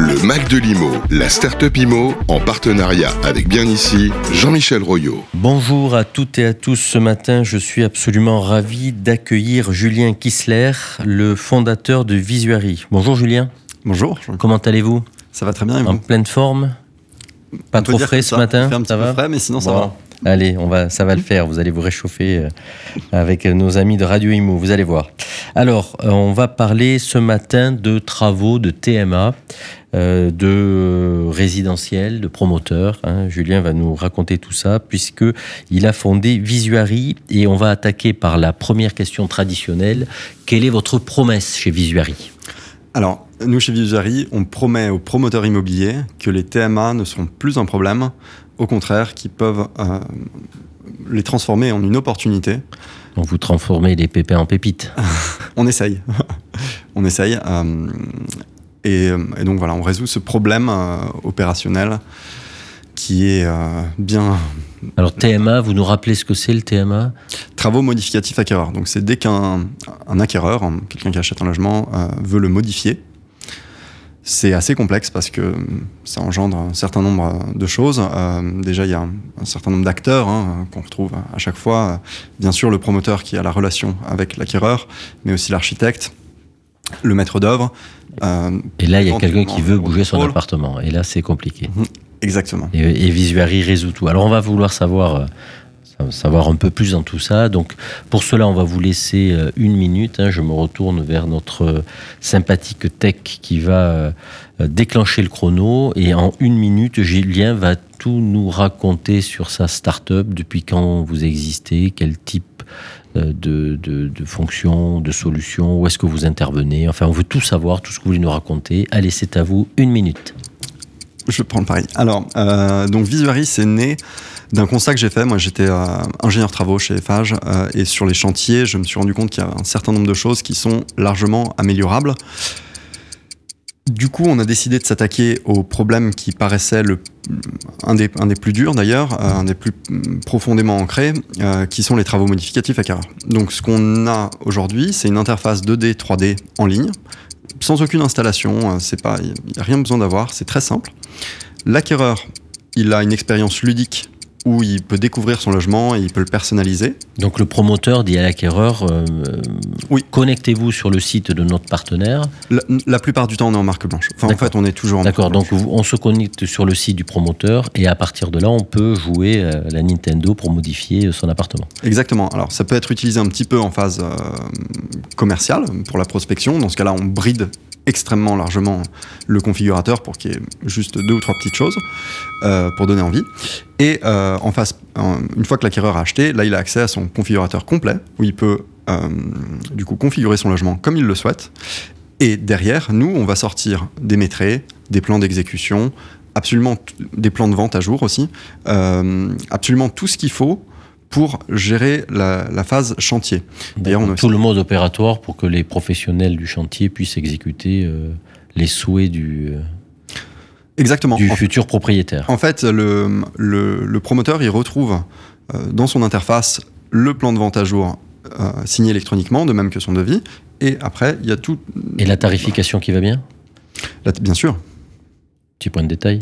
Le Mac de l'IMO, la start-up IMO, en partenariat avec Bien Ici, Jean-Michel Royot. Bonjour à toutes et à tous. Ce matin, je suis absolument ravi d'accueillir Julien Kissler, le fondateur de Visuary. Bonjour Julien. Bonjour. Comment allez-vous? Ça va très bien et vous? En pleine forme? Pas On trop frais ce ça matin? fait un petit Ça peu va? frais, mais sinon ça Bon. va. Allez, on va, ça va le faire. Vous allez vous réchauffer euh, avec nos amis de Radio Imo. Vous allez voir. Alors, euh, on va parler ce matin de travaux de TMA, euh, de euh, résidentiel, de promoteurs. hein. Julien va nous raconter tout ça puisque il a fondé Visuary et on va attaquer par la première question traditionnelle. Quelle est votre promesse chez Visuary? Alors, nous chez Visuary, on promet aux promoteurs immobiliers que les TMA ne seront plus un problème, au contraire, qu'ils peuvent euh, les transformer en une opportunité. Donc vous transformez les pépins en pépites. On essaye. on essaye. euh, et, et donc voilà, on résout ce problème euh, opérationnel qui est euh, bien Alors TMA, vous nous rappelez ce que c'est le TMA travaux modificatifs acquéreurs. Donc c'est dès qu'un un acquéreur, un- quelqu'un qui achète un logement, euh, veut le modifier. C'est assez complexe parce que ça engendre un certain nombre de choses. Euh, déjà, il y a un, un certain nombre d'acteurs hein, qu'on retrouve à chaque fois. Bien sûr, le promoteur qui a la relation avec l'acquéreur, mais aussi l'architecte, le maître d'œuvre. euh, Et là, il y a quelqu'un qui veut bouger son appartement. Et là, c'est compliqué. Exactement. Et, et Visuary résout tout. Alors, on va vouloir savoir, euh, sa- savoir un peu plus dans tout ça. Donc, pour cela, on va vous laisser euh, une minute. hein. Je me retourne vers notre euh, sympathique tech qui va déclencher le chrono. Et en une minute, Julien va tout nous raconter sur sa start-up, depuis quand vous existez, quel type de, de, de fonctions, de solutions, où est-ce que vous intervenez. Enfin, on veut tout savoir, tout ce que vous voulez nous raconter. Allez, c'est à vous, une minute. Je prends le pari. Alors, euh, donc Visuary, c'est né d'un constat que j'ai fait. Moi, j'étais euh, ingénieur travaux chez Eiffage euh, et sur les chantiers, je me suis rendu compte qu'il y a un certain nombre de choses qui sont largement améliorables. Du coup, on a décidé de s'attaquer au problème qui paraissait le, un, des, un des plus durs d'ailleurs, un des plus profondément ancrés, qui sont les travaux modificatifs à carreur. Donc, ce qu'on a aujourd'hui, c'est une interface 2D, 3D en ligne, sans aucune installation. euh, il n'y a rien besoin d'avoir, c'est très simple. L'acquéreur, il a une expérience ludique où il peut découvrir son logement et il peut le personnaliser. Donc le promoteur dit à l'acquéreur, euh, Oui. connectez-vous sur le site de notre partenaire. La, la plupart du temps, on est en marque blanche. Enfin, en fait, on est toujours en D'accord, donc on se connecte sur le site du promoteur et à partir de là, on peut jouer euh, à la Nintendo pour modifier son appartement. Exactement. Alors, ça peut être utilisé un petit peu en phase euh, commerciale pour la prospection. Dans ce cas-là, on bride extrêmement largement le configurateur pour qu'il y ait juste deux ou trois petites choses euh, pour donner envie. Et euh, en face, une fois que l'acquéreur a acheté, là, il a accès à son configurateur complet où il peut euh, du coup configurer son logement comme il le souhaite. Et derrière, nous, on va sortir des métrés, des plans d'exécution, absolument des plans de vente à jour aussi, absolument tout ce qu'il faut pour gérer la, la phase chantier. D'ailleurs, on a tout le mode opératoire pour que les professionnels du chantier puissent exécuter euh, les souhaits du, euh, Exactement. du En, futur propriétaire. en fait, le, le- le promoteur, il retrouve euh, dans son interface le plan de vente à jour euh, signé électroniquement, de même que son devis. Et après, il y a tout. Et la tarification qui va bien? Bien sûr. Petit point de détail.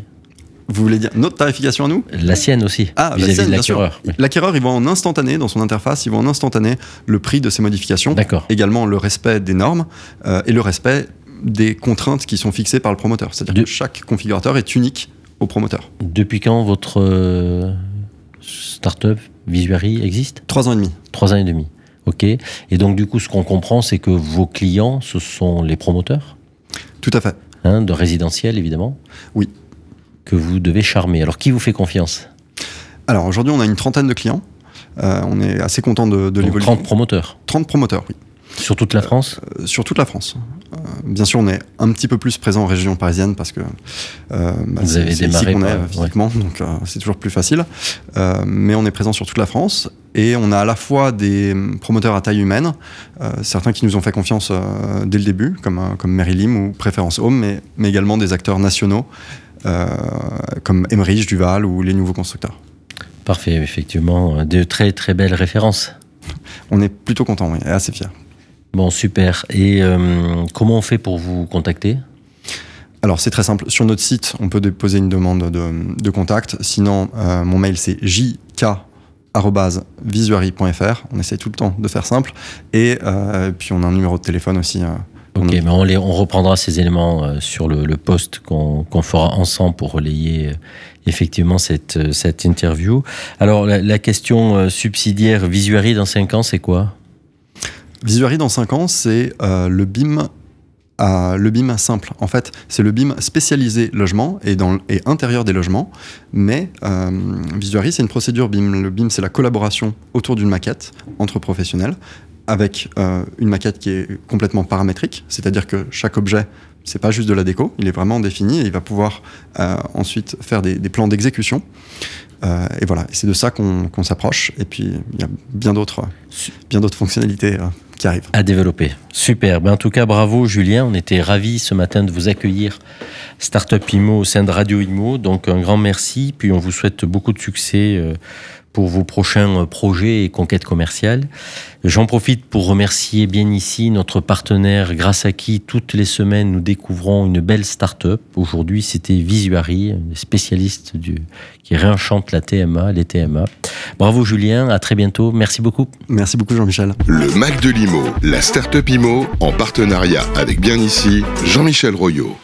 Vous voulez dire notre tarification à nous La sienne aussi, Ah, la vis-à-vis de l'acquéreur. Oui. L'acquéreur, il voit en instantané, dans son interface, il voit en instantané le prix de ses modifications, D'accord. également le respect des normes euh, et le respect des contraintes qui sont fixées par le promoteur. C'est-à-dire De- que chaque configurateur est unique au promoteur. Depuis quand votre euh, start-up Visuary existe? Trois ans et demi. Trois ans et demi. Ok. Et donc, du coup, ce qu'on comprend, c'est que vos clients, ce sont les promoteurs, Tout à fait. hein, de résidentiel, évidemment? Oui. Que vous devez charmer. Alors, qui vous fait confiance? Alors aujourd'hui, on a une trentaine de clients. Euh, on est assez content de, de l'évolution. 30 promoteurs. 30 promoteurs, oui. Sur toute la France? Euh, sur toute la France. Euh, bien sûr, on est un petit peu plus présent en région parisienne parce que euh, bah, Vous avez démarré qu'on est euh, physiquement, donc euh, c'est toujours plus facile. Euh, mais on est présent sur toute la France et on a à la fois des promoteurs à taille humaine, euh, certains qui nous ont fait confiance euh, dès le début, comme, euh, comme Mary Lim ou Préférence Home, mais, mais également des acteurs nationaux euh, comme Emmerich, Duval ou les nouveaux constructeurs. Parfait, effectivement. De très, très belles références. On est plutôt content, oui, et assez fiers. Bon, super. Et euh, comment on fait pour vous contacter? Alors c'est très simple. Sur notre site, on peut déposer une demande de, de contact. Sinon, euh, mon mail c'est jk@visuary.fr. On essaie tout le temps de faire simple. Et euh, puis on a un numéro de téléphone aussi. euh, Ok, mais on, les- on reprendra ces éléments euh, sur le, le post qu'on fera ensemble pour relayer euh, effectivement cette, euh, cette interview. Alors, la, la question subsidiaire, Visuary dans 5 ans, c'est quoi? Visuary dans 5 ans, c'est euh, le BIM. à- le BIM simple. En fait, c'est le BIM spécialisé logement et, dans, et intérieur des logements. Mais euh, Visuary, c'est une procédure BIM. Le BIM, c'est la collaboration autour d'une maquette entre professionnels avec euh, une maquette qui est complètement paramétrique, c'est-à-dire que chaque objet, c'est pas juste de la déco, il est vraiment défini et il va pouvoir euh, ensuite faire des, plans d'exécution. Euh, et voilà, c'est de ça qu'on s'approche. Et puis, il y a bien d'autres bien d'autres fonctionnalités euh, qui arrivent. à développer. Super. Ben, en tout cas, bravo Julien. On était ravis ce matin de vous accueillir Startup Imo au sein de Radio Imo. Donc un grand merci. Puis on vous souhaite beaucoup de succès pour vos prochains projets et conquêtes commerciales. J'en profite pour remercier bien ici notre partenaire grâce à qui toutes les semaines nous découvrons une belle start-up. Aujourd'hui, c'était Visuary, un spécialiste du, qui réenchante la TMA, les TMA. Bravo Julien, à très bientôt. Merci beaucoup. Merci beaucoup Jean-Michel. Le Mac de l'IMO, la start-up IMO, en partenariat avec bien ici Jean-Michel Royot.